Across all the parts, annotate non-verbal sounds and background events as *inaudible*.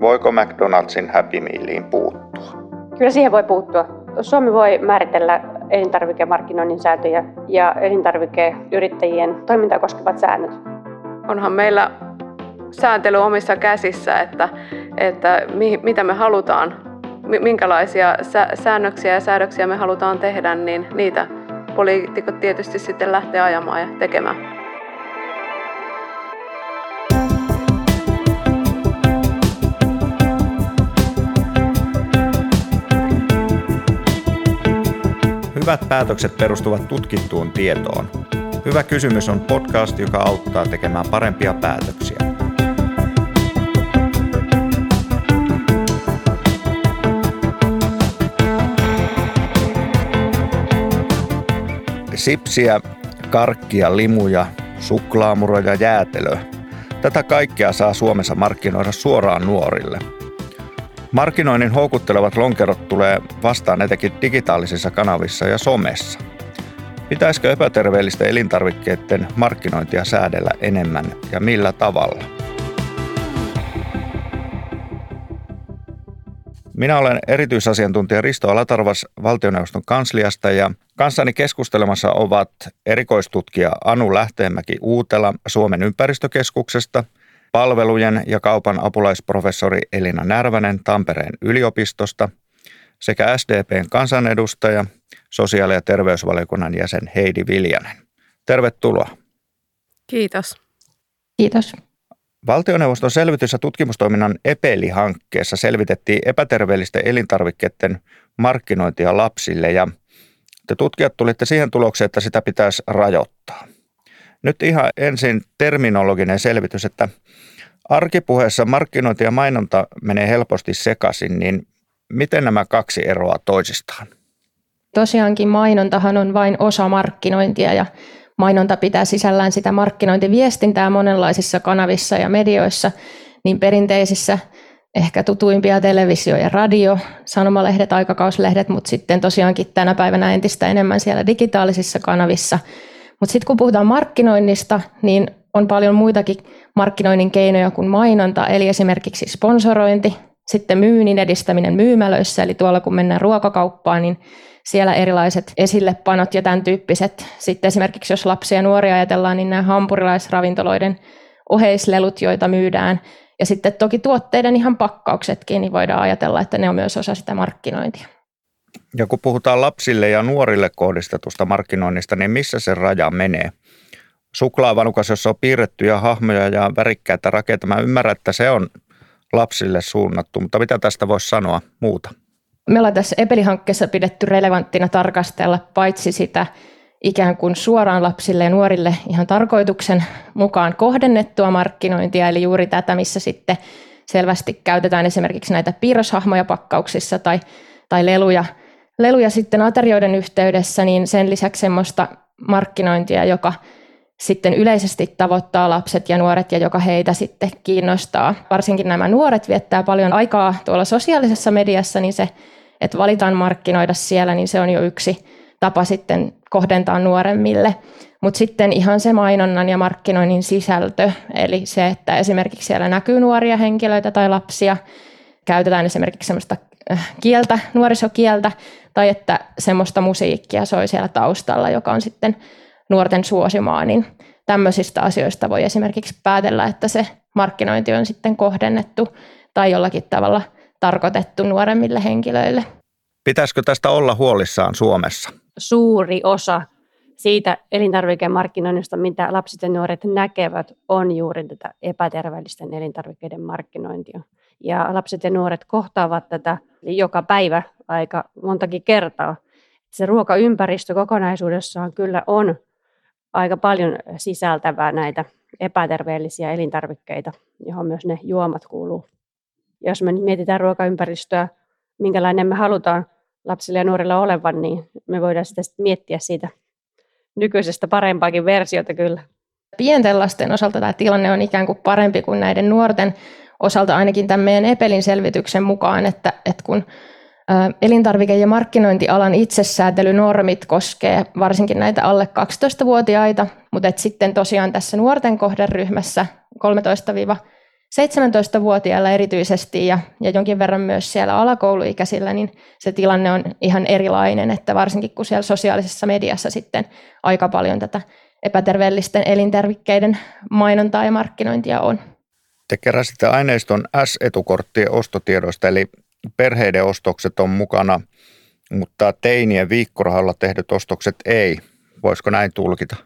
Voiko McDonaldsin Happy Mealiin puuttua? Kyllä siihen voi puuttua. Suomi voi määritellä elintarvikemarkkinoinnin sääntöjä ja elintarvikeyrittäjien toimintaa koskevat säännöt. Onhan meillä sääntely omissa käsissä, että, että mi, mitä me halutaan, minkälaisia säännöksiä ja säädöksiä me halutaan tehdä, niin niitä poliitikot tietysti sitten lähtee ajamaan ja tekemään. Hyvät päätökset perustuvat tutkittuun tietoon. Hyvä kysymys on podcast, joka auttaa tekemään parempia päätöksiä. Sipsiä, karkkia, limuja, suklaamuroja, jäätelöä. Tätä kaikkea saa Suomessa markkinoida suoraan nuorille – Markkinoinnin houkuttelevat lonkerot tulee vastaan etenkin digitaalisissa kanavissa ja somessa. Pitäisikö epäterveellisten elintarvikkeiden markkinointia säädellä enemmän ja millä tavalla? Minä olen erityisasiantuntija Risto Alatarvas valtioneuvoston kansliasta ja kanssani keskustelemassa ovat erikoistutkija Anu Lähteenmäki Uutela Suomen ympäristökeskuksesta – palvelujen ja kaupan apulaisprofessori Elina Närvänen Tampereen yliopistosta sekä SDPn kansanedustaja, sosiaali- ja terveysvaliokunnan jäsen Heidi Viljanen. Tervetuloa. Kiitos. Kiitos. Valtioneuvoston selvitys- ja tutkimustoiminnan EPELI-hankkeessa selvitettiin epäterveellisten elintarvikkeiden markkinointia lapsille ja te tutkijat tulitte siihen tulokseen, että sitä pitäisi rajoittaa. Nyt ihan ensin terminologinen selvitys, että arkipuheessa markkinointi ja mainonta menee helposti sekaisin, niin miten nämä kaksi eroa toisistaan? Tosiaankin mainontahan on vain osa markkinointia ja mainonta pitää sisällään sitä markkinointiviestintää monenlaisissa kanavissa ja medioissa, niin perinteisissä ehkä tutuimpia televisio ja radio, sanomalehdet, aikakauslehdet, mutta sitten tosiaankin tänä päivänä entistä enemmän siellä digitaalisissa kanavissa – mutta sitten kun puhutaan markkinoinnista, niin on paljon muitakin markkinoinnin keinoja kuin mainonta, eli esimerkiksi sponsorointi, sitten myynnin edistäminen myymälöissä, eli tuolla kun mennään ruokakauppaan, niin siellä erilaiset esillepanot ja tämän tyyppiset. Sitten esimerkiksi jos lapsia ja nuoria ajatellaan, niin nämä hampurilaisravintoloiden oheislelut, joita myydään, ja sitten toki tuotteiden ihan pakkauksetkin, niin voidaan ajatella, että ne on myös osa sitä markkinointia. Ja kun puhutaan lapsille ja nuorille kohdistetusta markkinoinnista, niin missä se raja menee? Suklaavanukas, jossa on piirrettyjä hahmoja ja värikkäitä rakeita, mä ymmärrän, että se on lapsille suunnattu, mutta mitä tästä voisi sanoa muuta? Me ollaan tässä Epeli-hankkeessa pidetty relevanttina tarkastella paitsi sitä ikään kuin suoraan lapsille ja nuorille ihan tarkoituksen mukaan kohdennettua markkinointia, eli juuri tätä, missä sitten selvästi käytetään esimerkiksi näitä piirroshahmoja pakkauksissa tai, tai leluja – leluja sitten aterioiden yhteydessä, niin sen lisäksi semmoista markkinointia, joka sitten yleisesti tavoittaa lapset ja nuoret ja joka heitä sitten kiinnostaa. Varsinkin nämä nuoret viettää paljon aikaa tuolla sosiaalisessa mediassa, niin se, että valitaan markkinoida siellä, niin se on jo yksi tapa sitten kohdentaa nuoremmille. Mutta sitten ihan se mainonnan ja markkinoinnin sisältö, eli se, että esimerkiksi siellä näkyy nuoria henkilöitä tai lapsia, käytetään esimerkiksi semmoista äh, kieltä, nuorisokieltä, tai että semmoista musiikkia soi siellä taustalla, joka on sitten nuorten suosimaa, niin tämmöisistä asioista voi esimerkiksi päätellä, että se markkinointi on sitten kohdennettu tai jollakin tavalla tarkoitettu nuoremmille henkilöille. Pitäisikö tästä olla huolissaan Suomessa? Suuri osa siitä elintarvikemarkkinoinnista, mitä lapset ja nuoret näkevät, on juuri tätä epäterveellisten elintarvikkeiden markkinointia. Ja lapset ja nuoret kohtaavat tätä joka päivä aika montakin kertaa. Se ruokaympäristö kokonaisuudessaan kyllä on aika paljon sisältävää näitä epäterveellisiä elintarvikkeita, johon myös ne juomat kuuluu. Jos me mietitään ruokaympäristöä, minkälainen me halutaan lapsille ja nuorille olevan, niin me voidaan sitä miettiä siitä nykyisestä parempaakin versiota kyllä. Pienten lasten osalta tämä tilanne on ikään kuin parempi kuin näiden nuorten osalta ainakin tämän meidän Epelin selvityksen mukaan, että, että kun elintarvike- ja markkinointialan itsesäätelynormit koskee varsinkin näitä alle 12-vuotiaita, mutta et sitten tosiaan tässä nuorten kohderyhmässä 17-vuotiailla erityisesti ja, ja jonkin verran myös siellä alakouluikäisillä, niin se tilanne on ihan erilainen, että varsinkin kun siellä sosiaalisessa mediassa sitten aika paljon tätä epäterveellisten elintarvikkeiden mainontaa ja markkinointia on. Te keräsitte aineiston S-etukorttien ostotiedoista, eli perheiden ostokset on mukana, mutta teinien viikkorahalla tehdyt ostokset ei. Voisiko näin tulkita?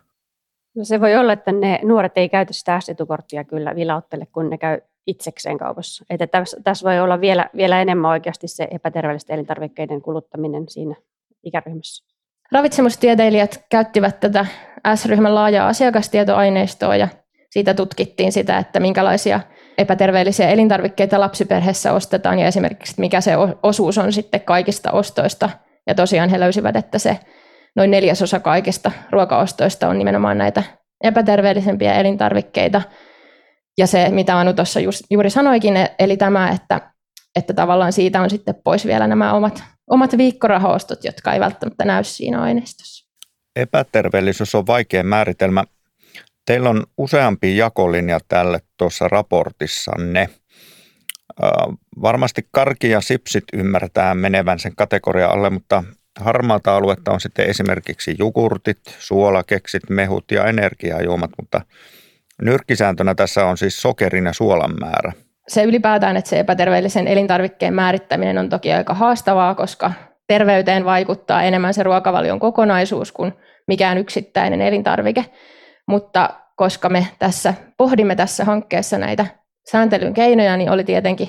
No se voi olla, että ne nuoret ei käytä sitä S-etukorttia kyllä vilauttele, kun ne käy itsekseen kaupassa. Että tässä, tässä voi olla vielä, vielä enemmän oikeasti se epäterveellisten elintarvikkeiden kuluttaminen siinä ikäryhmässä. Ravitsemustieteilijät käyttivät tätä S-ryhmän laajaa asiakastietoaineistoa ja siitä tutkittiin sitä, että minkälaisia epäterveellisiä elintarvikkeita lapsiperheessä ostetaan ja esimerkiksi mikä se osuus on sitten kaikista ostoista. Ja tosiaan he löysivät, että se noin neljäsosa kaikista ruokaostoista on nimenomaan näitä epäterveellisempiä elintarvikkeita. Ja se, mitä Anu tuossa juuri sanoikin, eli tämä, että, että tavallaan siitä on sitten pois vielä nämä omat, omat viikkorahoostot, jotka ei välttämättä näy siinä aineistossa. Epäterveellisyys on vaikea määritelmä. Teillä on useampi jakolinja tälle tuossa raportissanne. Varmasti karki ja sipsit ymmärtää menevän sen kategoria alle, mutta harmaata aluetta on sitten esimerkiksi jogurtit, suolakeksit, mehut ja energiajuomat, mutta nyrkkisääntönä tässä on siis sokerin ja suolan määrä. Se ylipäätään, että se epäterveellisen elintarvikkeen määrittäminen on toki aika haastavaa, koska terveyteen vaikuttaa enemmän se ruokavalion kokonaisuus kuin mikään yksittäinen elintarvike. Mutta koska me tässä pohdimme tässä hankkeessa näitä sääntelyn keinoja, niin oli tietenkin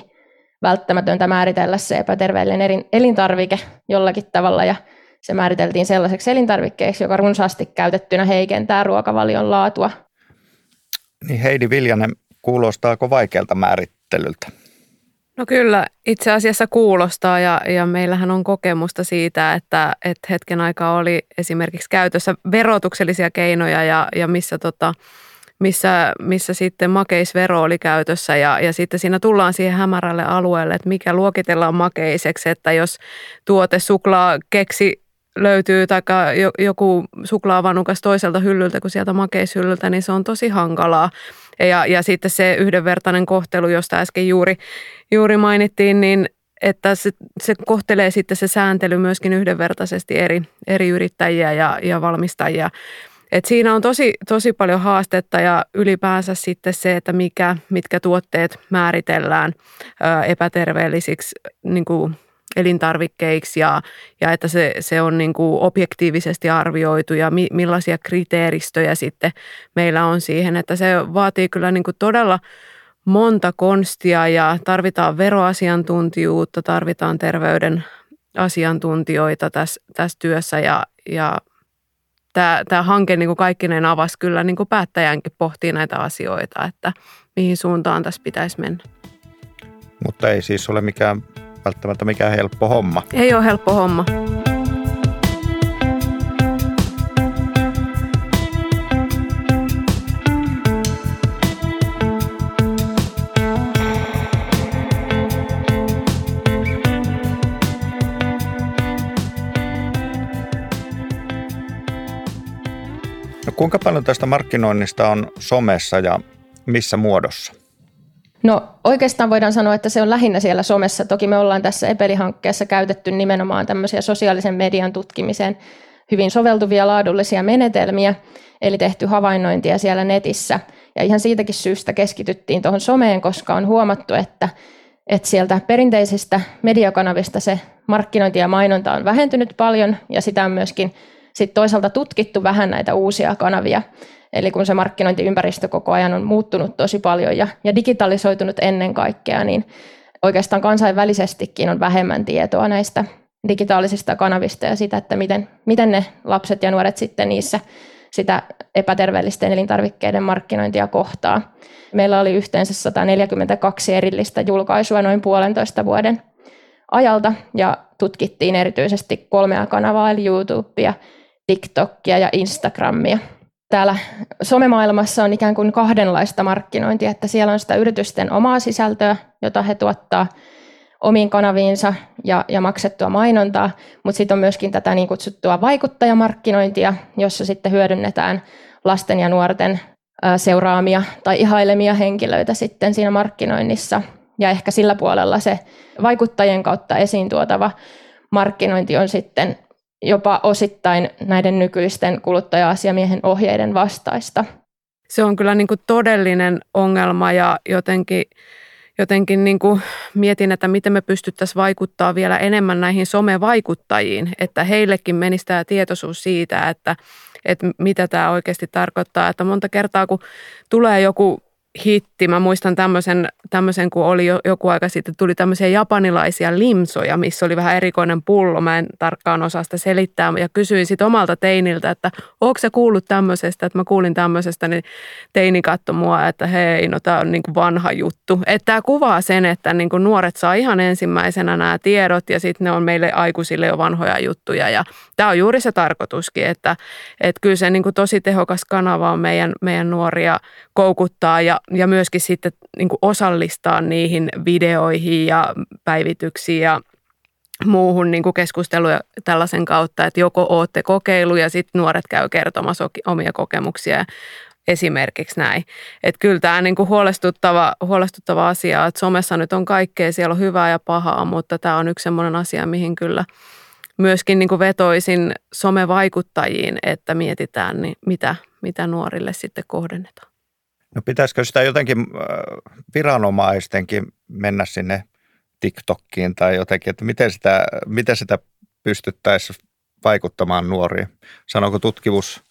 välttämätöntä määritellä se epäterveellinen elintarvike jollakin tavalla ja se määriteltiin sellaiseksi elintarvikkeeksi, joka runsaasti käytettynä heikentää ruokavalion laatua. Niin Heidi Viljanen, kuulostaako vaikealta määrittelyltä? No kyllä, itse asiassa kuulostaa ja, ja meillähän on kokemusta siitä, että, että hetken aikaa oli esimerkiksi käytössä verotuksellisia keinoja ja, ja missä tota, missä, missä sitten makeisvero oli käytössä ja, ja sitten siinä tullaan siihen hämärälle alueelle, että mikä luokitellaan makeiseksi, että jos tuote suklaa keksi löytyy tai joku suklaavanukas toiselta hyllyltä kuin sieltä makeishyllyltä, niin se on tosi hankalaa. Ja, ja sitten se yhdenvertainen kohtelu, josta äsken juuri, juuri mainittiin, niin että se, se kohtelee sitten se sääntely myöskin yhdenvertaisesti eri, eri yrittäjiä ja, ja valmistajia. Et siinä on tosi, tosi paljon haastetta ja ylipäänsä sitten se, että mikä, mitkä tuotteet määritellään ö, epäterveellisiksi niin kuin elintarvikkeiksi ja, ja että se, se on niin kuin objektiivisesti arvioitu ja mi, millaisia kriteeristöjä sitten meillä on siihen, että se vaatii kyllä niin kuin todella monta konstia ja tarvitaan veroasiantuntijuutta, tarvitaan terveyden asiantuntijoita tässä, tässä työssä ja, ja tämä, tämä hanke niin kuin kaikkineen avasi kyllä niin kuin päättäjänkin pohtii näitä asioita, että mihin suuntaan tässä pitäisi mennä. Mutta ei siis ole mikään välttämättä mikään helppo homma. Ei ole helppo homma. No kuinka paljon tästä markkinoinnista on somessa ja missä muodossa? No oikeastaan voidaan sanoa, että se on lähinnä siellä somessa. Toki me ollaan tässä Epeli-hankkeessa käytetty nimenomaan tämmöisiä sosiaalisen median tutkimiseen hyvin soveltuvia laadullisia menetelmiä, eli tehty havainnointia siellä netissä. Ja ihan siitäkin syystä keskityttiin tuohon someen, koska on huomattu, että, että sieltä perinteisistä mediakanavista se markkinointi ja mainonta on vähentynyt paljon, ja sitä on myöskin sit toisaalta tutkittu vähän näitä uusia kanavia. Eli kun se markkinointiympäristö koko ajan on muuttunut tosi paljon ja, ja digitalisoitunut ennen kaikkea, niin oikeastaan kansainvälisestikin on vähemmän tietoa näistä digitaalisista kanavista ja sitä, että miten, miten ne lapset ja nuoret sitten niissä sitä epäterveellisten elintarvikkeiden markkinointia kohtaa. Meillä oli yhteensä 142 erillistä julkaisua noin puolentoista vuoden ajalta ja tutkittiin erityisesti kolmea kanavaa, eli YouTubea, TikTokia ja Instagramia täällä somemaailmassa on ikään kuin kahdenlaista markkinointia, että siellä on sitä yritysten omaa sisältöä, jota he tuottaa omiin kanaviinsa ja, ja maksettua mainontaa, mutta sitten on myöskin tätä niin kutsuttua vaikuttajamarkkinointia, jossa sitten hyödynnetään lasten ja nuorten seuraamia tai ihailemia henkilöitä sitten siinä markkinoinnissa. Ja ehkä sillä puolella se vaikuttajien kautta esiin tuotava markkinointi on sitten jopa osittain näiden nykyisten kuluttaja-asiamiehen ohjeiden vastaista. Se on kyllä niin kuin todellinen ongelma ja jotenkin, jotenkin niin kuin mietin, että miten me pystyttäisiin vaikuttaa vielä enemmän näihin somevaikuttajiin, että heillekin menisi tämä tietoisuus siitä, että, että mitä tämä oikeasti tarkoittaa. Että monta kertaa kun tulee joku hitti. Mä muistan tämmöisen, tämmöisen kun oli jo, joku aika sitten, tuli tämmöisiä japanilaisia limsoja, missä oli vähän erikoinen pullo. Mä en tarkkaan osaa sitä selittää ja kysyin sitten omalta teiniltä, että onko se kuullut tämmöisestä, että mä kuulin tämmöisestä, niin teini katsoi mua, että hei, no tämä on niin kuin vanha juttu. Että tämä kuvaa sen, että niin kuin nuoret saa ihan ensimmäisenä nämä tiedot ja sitten ne on meille aikuisille jo vanhoja juttuja. Ja tämä on juuri se tarkoituskin, että, että kyllä se niin kuin tosi tehokas kanava on meidän, meidän nuoria koukuttaa ja ja myöskin sitten niin kuin osallistaa niihin videoihin ja päivityksiin ja muuhun niin kuin keskusteluja tällaisen kautta, että joko olette kokeilu ja sitten nuoret käy kertomassa omia kokemuksia esimerkiksi näin. Että kyllä tämä niin kuin huolestuttava, huolestuttava asia, että somessa nyt on kaikkea, siellä on hyvää ja pahaa, mutta tämä on yksi sellainen asia, mihin kyllä myöskin niin kuin vetoisin somevaikuttajiin, että mietitään, niin mitä, mitä nuorille sitten kohdennetaan. No pitäisikö sitä jotenkin äh, viranomaistenkin mennä sinne TikTokkiin tai jotenkin, että miten sitä, miten sitä pystyttäisiin vaikuttamaan nuoriin? Sanooko tutkimus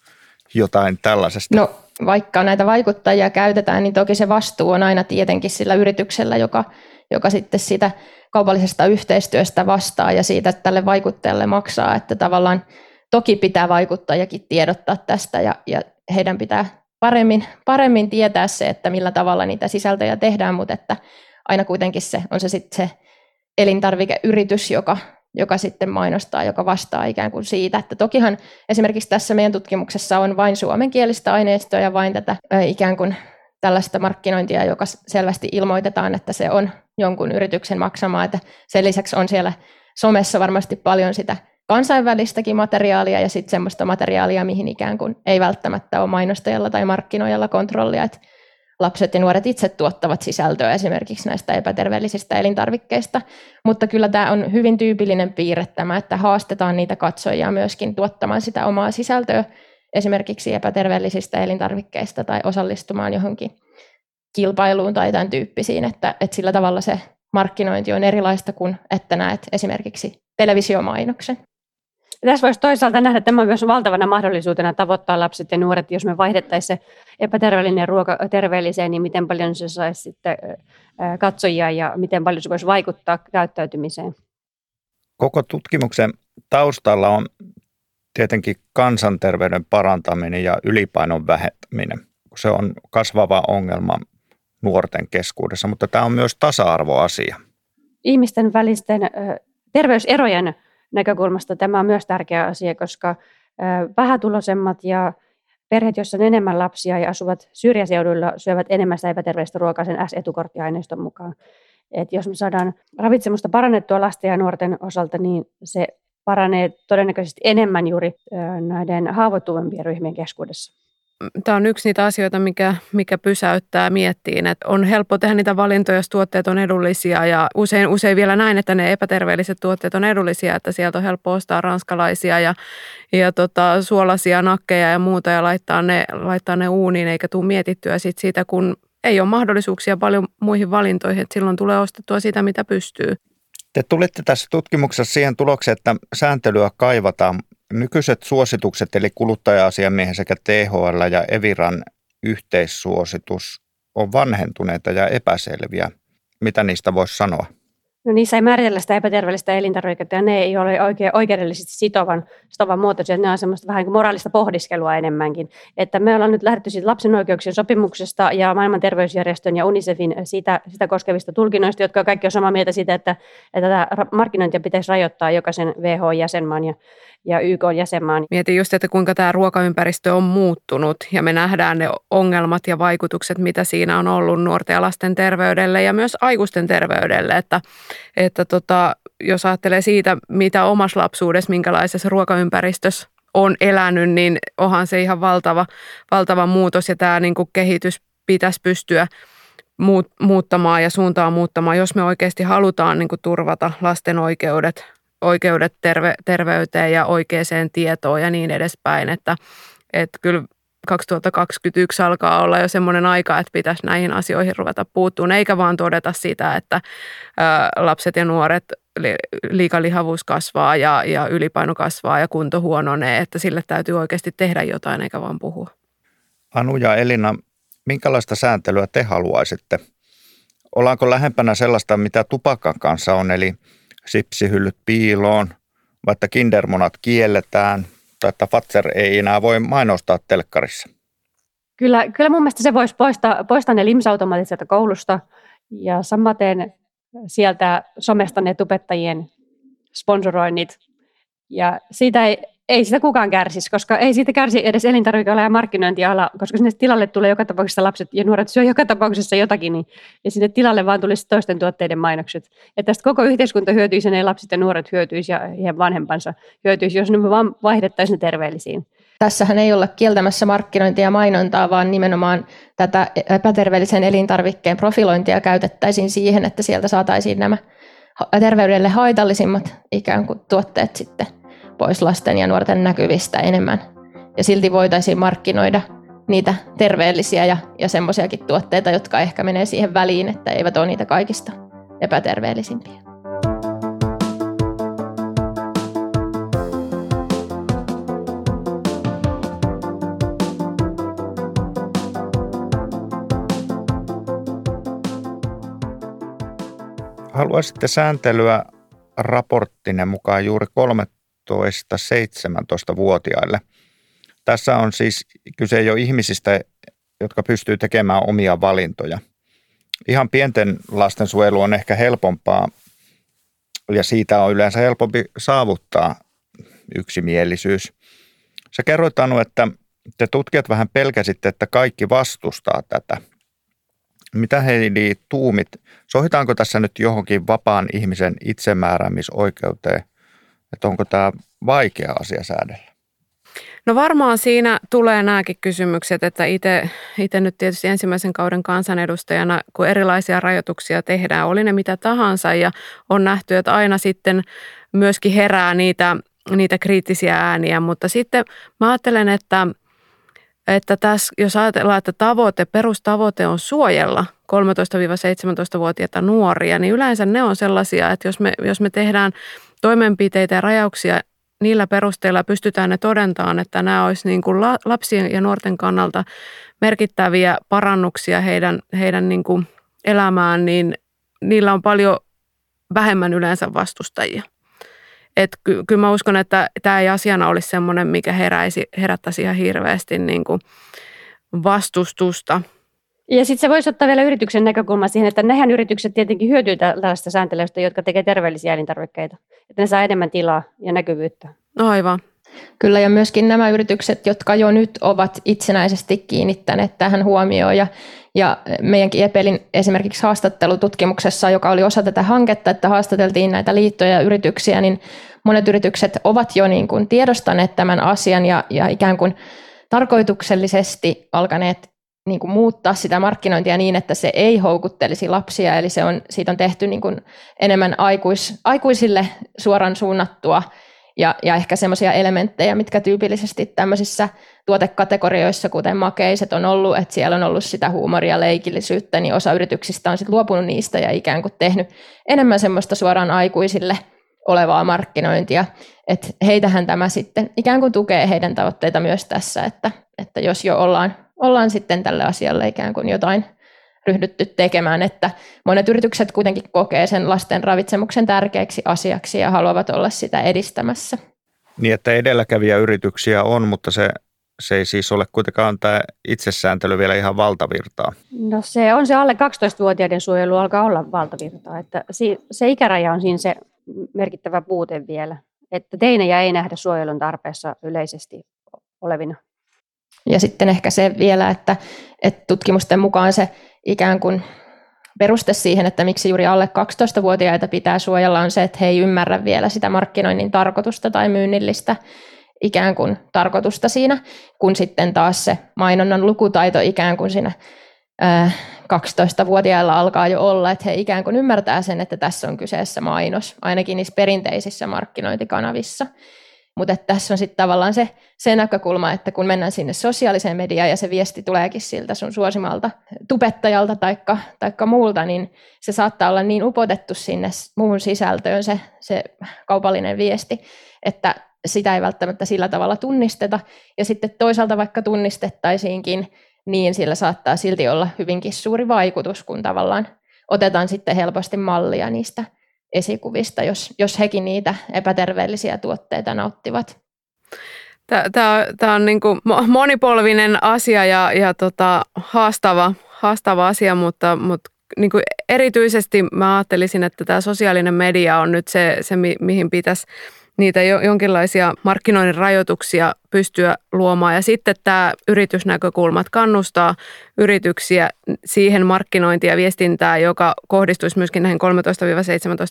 jotain tällaisesta? No vaikka näitä vaikuttajia käytetään, niin toki se vastuu on aina tietenkin sillä yrityksellä, joka, joka sitten sitä kaupallisesta yhteistyöstä vastaa ja siitä tälle vaikuttajalle maksaa, että tavallaan toki pitää vaikuttajakin tiedottaa tästä ja, ja heidän pitää paremmin, paremmin tietää se, että millä tavalla niitä sisältöjä tehdään, mutta että aina kuitenkin se on se sitten se elintarvikeyritys, joka, joka sitten mainostaa, joka vastaa ikään kuin siitä, että tokihan esimerkiksi tässä meidän tutkimuksessa on vain suomenkielistä aineistoa ja vain tätä ikään kuin tällaista markkinointia, joka selvästi ilmoitetaan, että se on jonkun yrityksen maksamaa, että sen lisäksi on siellä somessa varmasti paljon sitä kansainvälistäkin materiaalia ja sitten semmoista materiaalia, mihin ikään kuin ei välttämättä ole mainostajalla tai markkinoijalla kontrollia, että lapset ja nuoret itse tuottavat sisältöä esimerkiksi näistä epäterveellisistä elintarvikkeista, mutta kyllä tämä on hyvin tyypillinen piirre tämä, että haastetaan niitä katsojia myöskin tuottamaan sitä omaa sisältöä esimerkiksi epäterveellisistä elintarvikkeista tai osallistumaan johonkin kilpailuun tai tämän tyyppisiin, että, että sillä tavalla se markkinointi on erilaista kuin että näet esimerkiksi televisiomainoksen. Tässä voisi toisaalta nähdä tämä myös valtavana mahdollisuutena tavoittaa lapset ja nuoret, jos me vaihdettaisiin se epäterveellinen ruoka terveelliseen, niin miten paljon se saisi sitten katsojia ja miten paljon se voisi vaikuttaa käyttäytymiseen. Koko tutkimuksen taustalla on tietenkin kansanterveyden parantaminen ja ylipainon vähentäminen. Se on kasvava ongelma nuorten keskuudessa, mutta tämä on myös tasa-arvoasia. Ihmisten välisten terveyserojen näkökulmasta tämä on myös tärkeä asia, koska vähätuloisemmat ja perheet, joissa on enemmän lapsia ja asuvat syrjäseuduilla, syövät enemmän epäterveellistä ruokaa sen S-etukorttiaineiston mukaan. Et jos me saadaan ravitsemusta parannettua lasten ja nuorten osalta, niin se paranee todennäköisesti enemmän juuri näiden haavoittuvimpien ryhmien keskuudessa tämä on yksi niitä asioita, mikä, mikä pysäyttää miettiin, että on helppo tehdä niitä valintoja, jos tuotteet on edullisia ja usein, usein vielä näin, että ne epäterveelliset tuotteet on edullisia, että sieltä on helppo ostaa ranskalaisia ja, ja tota, suolaisia nakkeja ja muuta ja laittaa ne, laittaa ne uuniin eikä tule mietittyä sit siitä, kun ei ole mahdollisuuksia paljon muihin valintoihin, että silloin tulee ostettua sitä, mitä pystyy. Te tulitte tässä tutkimuksessa siihen tulokseen, että sääntelyä kaivataan, Nykyiset suositukset eli kuluttaja-asiamiehen sekä THL ja Eviran yhteissuositus on vanhentuneita ja epäselviä. Mitä niistä voisi sanoa? No niissä ei määritellä sitä epäterveellistä elintarviketta ja ne ei ole oikein, oikeudellisesti sitovan, sitovan muotoisia. Ne on semmoista vähän niin kuin moraalista pohdiskelua enemmänkin. Että me ollaan nyt lähdetty siitä lapsen oikeuksien sopimuksesta ja maailman terveysjärjestön ja UNICEFin sitä, sitä koskevista tulkinnoista, jotka kaikki on samaa mieltä siitä, että, että tätä markkinointia pitäisi rajoittaa jokaisen WHO-jäsenmaan ja ja YK-jäsenmaan. Mietin just, että kuinka tämä ruokaympäristö on muuttunut ja me nähdään ne ongelmat ja vaikutukset, mitä siinä on ollut nuorten ja lasten terveydelle ja myös aikuisten terveydelle. Että, että tota, jos ajattelee siitä, mitä omassa lapsuudessa, minkälaisessa ruokaympäristössä on elänyt, niin onhan se ihan valtava, valtava muutos ja tämä niin kuin kehitys pitäisi pystyä muut, muuttamaan ja suuntaa muuttamaan, jos me oikeasti halutaan niin kuin turvata lasten oikeudet, oikeudet terve, terveyteen ja oikeaan tietoon ja niin edespäin. Että, että kyllä 2021 alkaa olla jo semmoinen aika, että pitäisi näihin asioihin ruveta puuttumaan, eikä vaan todeta sitä, että lapset ja nuoret liikalihavuus kasvaa ja, ja ylipaino kasvaa ja kunto huononee, että sille täytyy oikeasti tehdä jotain eikä vaan puhua. Anu ja Elina, minkälaista sääntelyä te haluaisitte? Ollaanko lähempänä sellaista, mitä tupakan kanssa on, eli sipsihyllyt piiloon, vaikka kindermonat kielletään, tai että Fatser ei enää voi mainostaa telkkarissa? Kyllä, kyllä mun mielestä se voisi poistaa, poistaa ne limsautomaatit sieltä koulusta ja samaten sieltä somesta ne tubettajien sponsoroinnit. Ja siitä ei, ei sitä kukaan kärsisi, koska ei siitä kärsi edes elintarvikeala ja markkinointiala, koska sinne tilalle tulee joka tapauksessa lapset ja nuoret syö joka tapauksessa jotakin, niin, ja sinne tilalle vaan tulisi toisten tuotteiden mainokset. Että tästä koko yhteiskunta hyötyisi ja ne lapset ja nuoret hyötyisi ja heidän vanhempansa hyötyisi, jos ne vaan vaihdettaisiin ne terveellisiin. Tässähän ei olla kieltämässä markkinointia ja mainontaa, vaan nimenomaan tätä epäterveellisen elintarvikkeen profilointia käytettäisiin siihen, että sieltä saataisiin nämä terveydelle haitallisimmat ikään kuin tuotteet sitten pois lasten ja nuorten näkyvistä enemmän. Ja silti voitaisiin markkinoida niitä terveellisiä ja, ja semmoisiakin tuotteita, jotka ehkä menee siihen väliin, että eivät ole niitä kaikista epäterveellisimpiä. Haluaisitte sääntelyä raporttinen mukaan juuri 13-17-vuotiaille. Tässä on siis kyse jo ihmisistä, jotka pystyy tekemään omia valintoja. Ihan pienten lasten suojelu on ehkä helpompaa ja siitä on yleensä helpompi saavuttaa yksimielisyys. Sä kerroit Anu, että te tutkijat vähän pelkäsitte, että kaikki vastustaa tätä – mitä Heidi tuumit, sohitaanko tässä nyt johonkin vapaan ihmisen itsemääräämisoikeuteen, että onko tämä vaikea asia säädellä? No varmaan siinä tulee nämäkin kysymykset, että itse nyt tietysti ensimmäisen kauden kansanedustajana, kun erilaisia rajoituksia tehdään, oli ne mitä tahansa ja on nähty, että aina sitten myöskin herää niitä, niitä kriittisiä ääniä, mutta sitten mä ajattelen, että – että tässä, jos ajatellaan, että tavoite, perustavoite on suojella 13-17-vuotiaita nuoria, niin yleensä ne on sellaisia, että jos me, jos me tehdään toimenpiteitä ja rajauksia niillä perusteilla pystytään ne todentamaan, että nämä olisi niin kuin lapsien ja nuorten kannalta merkittäviä parannuksia heidän, heidän niin kuin elämään, niin niillä on paljon vähemmän yleensä vastustajia. Et ky- kyllä mä uskon, että tämä ei asiana olisi sellainen, mikä heräisi, herättäisi ihan hirveästi niin kuin vastustusta. Ja sitten se voisi ottaa vielä yrityksen näkökulma siihen, että nehän yritykset tietenkin hyötyy tällaista sääntelystä, jotka tekee terveellisiä elintarvikkeita. Että ne saa enemmän tilaa ja näkyvyyttä. Aivan. Kyllä, ja myöskin nämä yritykset, jotka jo nyt ovat itsenäisesti kiinnittäneet tähän huomioon. Ja, ja meidänkin Epelin esimerkiksi haastattelututkimuksessa, joka oli osa tätä hanketta, että haastateltiin näitä liittoja ja yrityksiä, niin monet yritykset ovat jo niin kuin tiedostaneet tämän asian ja, ja ikään kuin tarkoituksellisesti alkaneet niin kuin muuttaa sitä markkinointia niin, että se ei houkuttelisi lapsia, eli se on, siitä on tehty niin kuin enemmän aikuis, aikuisille suoran suunnattua ja, ja ehkä semmoisia elementtejä, mitkä tyypillisesti tämmöisissä tuotekategorioissa, kuten makeiset on ollut, että siellä on ollut sitä huumoria, leikillisyyttä, niin osa yrityksistä on sitten luopunut niistä ja ikään kuin tehnyt enemmän semmoista suoraan aikuisille olevaa markkinointia. Että heitähän tämä sitten ikään kuin tukee heidän tavoitteita myös tässä, että, että jos jo ollaan, ollaan sitten tälle asialle ikään kuin jotain ryhdytty tekemään, että monet yritykset kuitenkin kokee sen lasten ravitsemuksen tärkeäksi asiaksi ja haluavat olla sitä edistämässä. Niin, että edelläkävijä yrityksiä on, mutta se, se ei siis ole kuitenkaan tämä itsesääntely vielä ihan valtavirtaa. No se on se alle 12-vuotiaiden suojelu alkaa olla valtavirtaa, että se ikäraja on siinä se merkittävä puute vielä, että teinejä ei nähdä suojelun tarpeessa yleisesti olevina. Ja sitten ehkä se vielä, että, että tutkimusten mukaan se ikään kuin peruste siihen, että miksi juuri alle 12-vuotiaita pitää suojella, on se, että he ei ymmärrä vielä sitä markkinoinnin tarkoitusta tai myynnillistä ikään kuin tarkoitusta siinä, kun sitten taas se mainonnan lukutaito ikään kuin siinä 12-vuotiailla alkaa jo olla, että he ikään kuin ymmärtää sen, että tässä on kyseessä mainos, ainakin niissä perinteisissä markkinointikanavissa. Mutta tässä on sitten tavallaan se, se näkökulma, että kun mennään sinne sosiaaliseen mediaan ja se viesti tuleekin siltä sun suosimalta tubettajalta taikka, taikka muulta, niin se saattaa olla niin upotettu sinne muuhun sisältöön se, se kaupallinen viesti, että sitä ei välttämättä sillä tavalla tunnisteta. Ja sitten toisaalta vaikka tunnistettaisiinkin, niin sillä saattaa silti olla hyvinkin suuri vaikutus, kun tavallaan otetaan sitten helposti mallia niistä esikuvista, jos, jos hekin niitä epäterveellisiä tuotteita nauttivat. Tämä on niin kuin monipolvinen asia ja, ja tota, haastava, haastava asia, mutta, mutta niin kuin erityisesti mä ajattelisin, että tämä sosiaalinen media on nyt se, se mi, mihin pitäisi niitä jo, jonkinlaisia markkinoinnin rajoituksia pystyä luomaan. Ja sitten tämä yritysnäkökulmat kannustaa yrityksiä siihen markkinointia ja viestintää, joka kohdistuisi myöskin näihin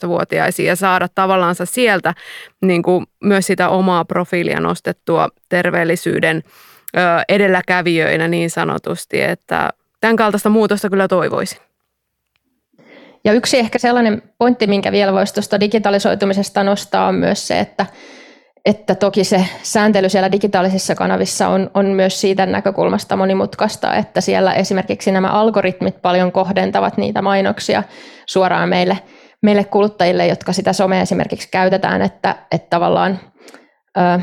13-17-vuotiaisiin ja saada tavallaan sieltä niin kuin myös sitä omaa profiilia nostettua terveellisyyden edelläkävijöinä niin sanotusti, että tämän kaltaista muutosta kyllä toivoisin. Ja yksi ehkä sellainen pointti, minkä vielä voisi tuosta digitalisoitumisesta nostaa, on myös se, että, että toki se sääntely siellä digitaalisissa kanavissa on, on myös siitä näkökulmasta monimutkaista, että siellä esimerkiksi nämä algoritmit paljon kohdentavat niitä mainoksia suoraan meille, meille kuluttajille, jotka sitä somea esimerkiksi käytetään, että, että tavallaan ö,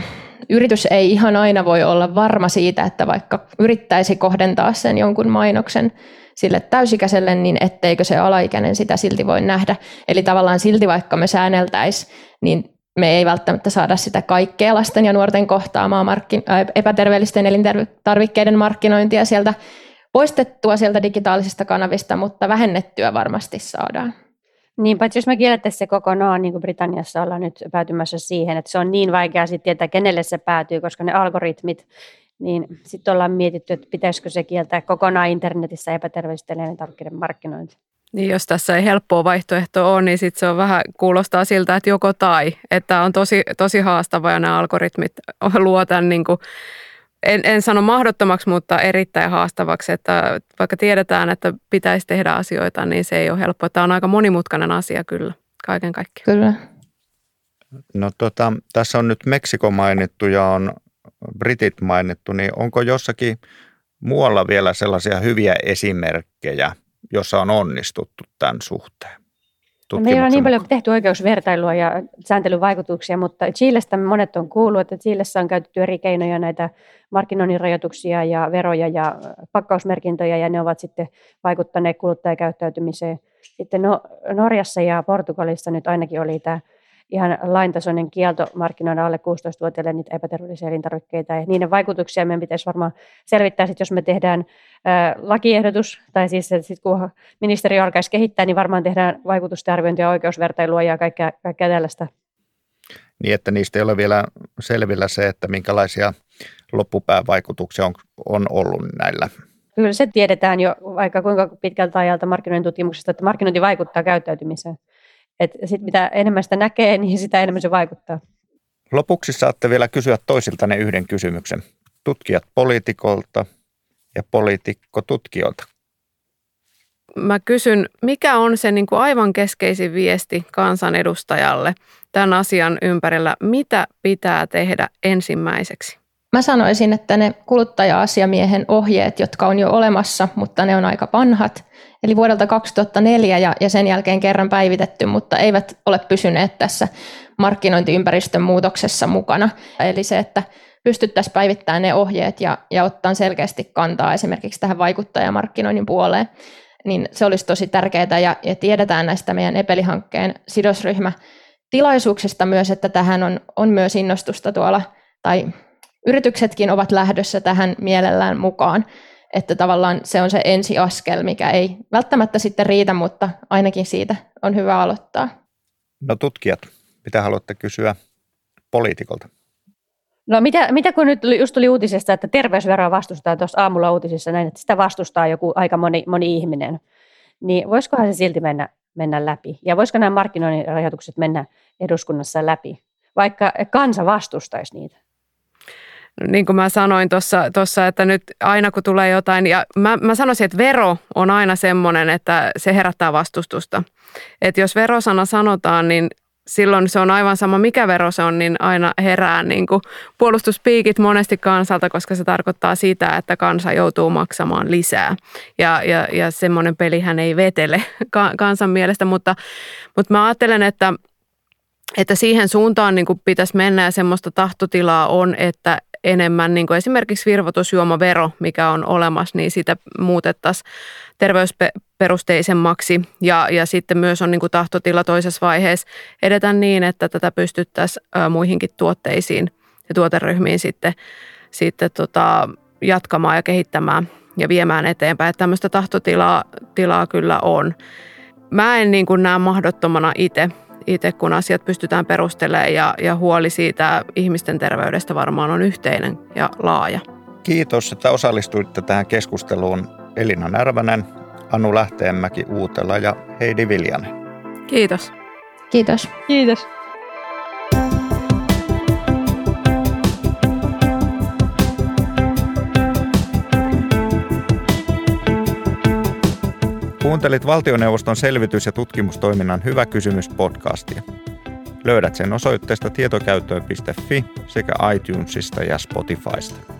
yritys ei ihan aina voi olla varma siitä, että vaikka yrittäisi kohdentaa sen jonkun mainoksen sille täysikäiselle, niin etteikö se alaikäinen sitä silti voi nähdä. Eli tavallaan silti vaikka me säänneltäisiin, niin me ei välttämättä saada sitä kaikkea lasten ja nuorten kohtaamaa markkin, epäterveellisten elintarvikkeiden markkinointia sieltä poistettua sieltä digitaalisista kanavista, mutta vähennettyä varmasti saadaan. Niin, paitsi jos me kiellettäisiin se kokonaan, niin kuin Britanniassa ollaan nyt päätymässä siihen, että se on niin vaikea sitten tietää, kenelle se päätyy, koska ne algoritmit niin sitten ollaan mietitty, että pitäisikö se kieltää kokonaan internetissä epäterveellisten elintarvikkeiden markkinointi. Niin jos tässä ei helppoa vaihtoehtoa ole, niin sitten se on vähän kuulostaa siltä, että joko tai. Että on tosi, tosi haastava ja nämä algoritmit *laughs* luo tämän niin kuin, en, en sano mahdottomaksi, mutta erittäin haastavaksi, että vaikka tiedetään, että pitäisi tehdä asioita, niin se ei ole helppoa. Tämä on aika monimutkainen asia kyllä, kaiken kaikkiaan. Kyllä. No tota, tässä on nyt Meksiko mainittu ja on britit mainittu, niin onko jossakin muualla vielä sellaisia hyviä esimerkkejä, jossa on onnistuttu tämän suhteen? No me ei ole niin paljon tehty oikeusvertailua ja sääntelyn vaikutuksia, mutta Chilestä monet on kuullut, että Chilessä on käytetty eri keinoja näitä markkinoinnin rajoituksia ja veroja ja pakkausmerkintöjä, ja ne ovat sitten vaikuttaneet kuluttajakäyttäytymiseen. Sitten no, Norjassa ja Portugalissa nyt ainakin oli tämä ihan laintasoinen kielto markkinoida alle 16-vuotiaille niitä epäterveellisiä elintarvikkeita. Ja niiden vaikutuksia meidän pitäisi varmaan selvittää, sit, jos me tehdään ää, lakiehdotus, tai siis sit, kun ministeri alkaisi kehittää, niin varmaan tehdään vaikutusten arviointia, oikeusvertailua ja kaikkea, kaikkea tällaista. Niin, että niistä ei ole vielä selvillä se, että minkälaisia loppupäävaikutuksia on, on ollut näillä Kyllä se tiedetään jo vaikka kuinka pitkältä ajalta markkinoinnin tutkimuksesta, että markkinointi vaikuttaa käyttäytymiseen. Että sit mitä enemmän sitä näkee, *laughs* niin sitä enemmän se vaikuttaa. Lopuksi saatte vielä kysyä toisiltanne yhden kysymyksen. Tutkijat poliitikolta ja poliitikko tutkijoilta. Mä kysyn, mikä on se niin kuin aivan keskeisin viesti kansanedustajalle tämän asian ympärillä? Mitä pitää tehdä ensimmäiseksi? Mä sanoisin, että ne kuluttaja-asiamiehen ohjeet, jotka on jo olemassa, mutta ne on aika vanhat, eli vuodelta 2004 ja, ja sen jälkeen kerran päivitetty, mutta eivät ole pysyneet tässä markkinointiympäristön muutoksessa mukana. Eli se, että pystyttäisiin päivittämään ne ohjeet ja, ja ottaa selkeästi kantaa esimerkiksi tähän vaikuttajamarkkinoinnin puoleen, niin se olisi tosi tärkeää ja, ja tiedetään näistä meidän Epeli-hankkeen sidosryhmä tilaisuuksista myös, että tähän on, on myös innostusta tuolla, tai yrityksetkin ovat lähdössä tähän mielellään mukaan. Että tavallaan se on se ensiaskel, mikä ei välttämättä sitten riitä, mutta ainakin siitä on hyvä aloittaa. No tutkijat, mitä haluatte kysyä poliitikolta? No mitä, mitä kun nyt just tuli uutisesta, että terveysveroa vastustaa tuossa aamulla uutisissa näin, että sitä vastustaa joku aika moni, moni ihminen, niin voisikohan se silti mennä, mennä läpi? Ja voisiko nämä markkinoinnin rajoitukset mennä eduskunnassa läpi, vaikka kansa vastustaisi niitä? Niin kuin mä sanoin tuossa, että nyt aina kun tulee jotain, ja mä, mä sanoisin, että vero on aina semmoinen, että se herättää vastustusta. Että jos verosana sanotaan, niin silloin se on aivan sama, mikä vero se on, niin aina herää niin kuin puolustuspiikit monesti kansalta, koska se tarkoittaa sitä, että kansa joutuu maksamaan lisää. Ja, ja, ja semmoinen pelihän ei vetele *laughs* kansan mielestä, mutta, mutta mä ajattelen, että, että siihen suuntaan niin kuin pitäisi mennä ja semmoista tahtotilaa on, että enemmän niin kuin esimerkiksi virvoitusjuomavero, mikä on olemassa, niin sitä muutettaisiin terveysperusteisemmaksi ja, ja sitten myös on niin kuin tahtotila toisessa vaiheessa edetä niin, että tätä pystyttäisiin muihinkin tuotteisiin ja tuoteryhmiin sitten, sitten tota, jatkamaan ja kehittämään ja viemään eteenpäin. Että tämmöistä tahtotilaa tilaa kyllä on. Mä en niin kuin näe mahdottomana itse, itse kun asiat pystytään perustelemaan ja, ja huoli siitä ihmisten terveydestä varmaan on yhteinen ja laaja. Kiitos, että osallistuitte tähän keskusteluun Elina Närvänen, Anu Lähteenmäki Uutela ja Heidi Viljanen. Kiitos. Kiitos. Kiitos. Kuuntelit valtioneuvoston selvitys- ja tutkimustoiminnan Hyvä kysymys podcastia. Löydät sen osoitteesta tietokäyttöön.fi sekä iTunesista ja Spotifysta.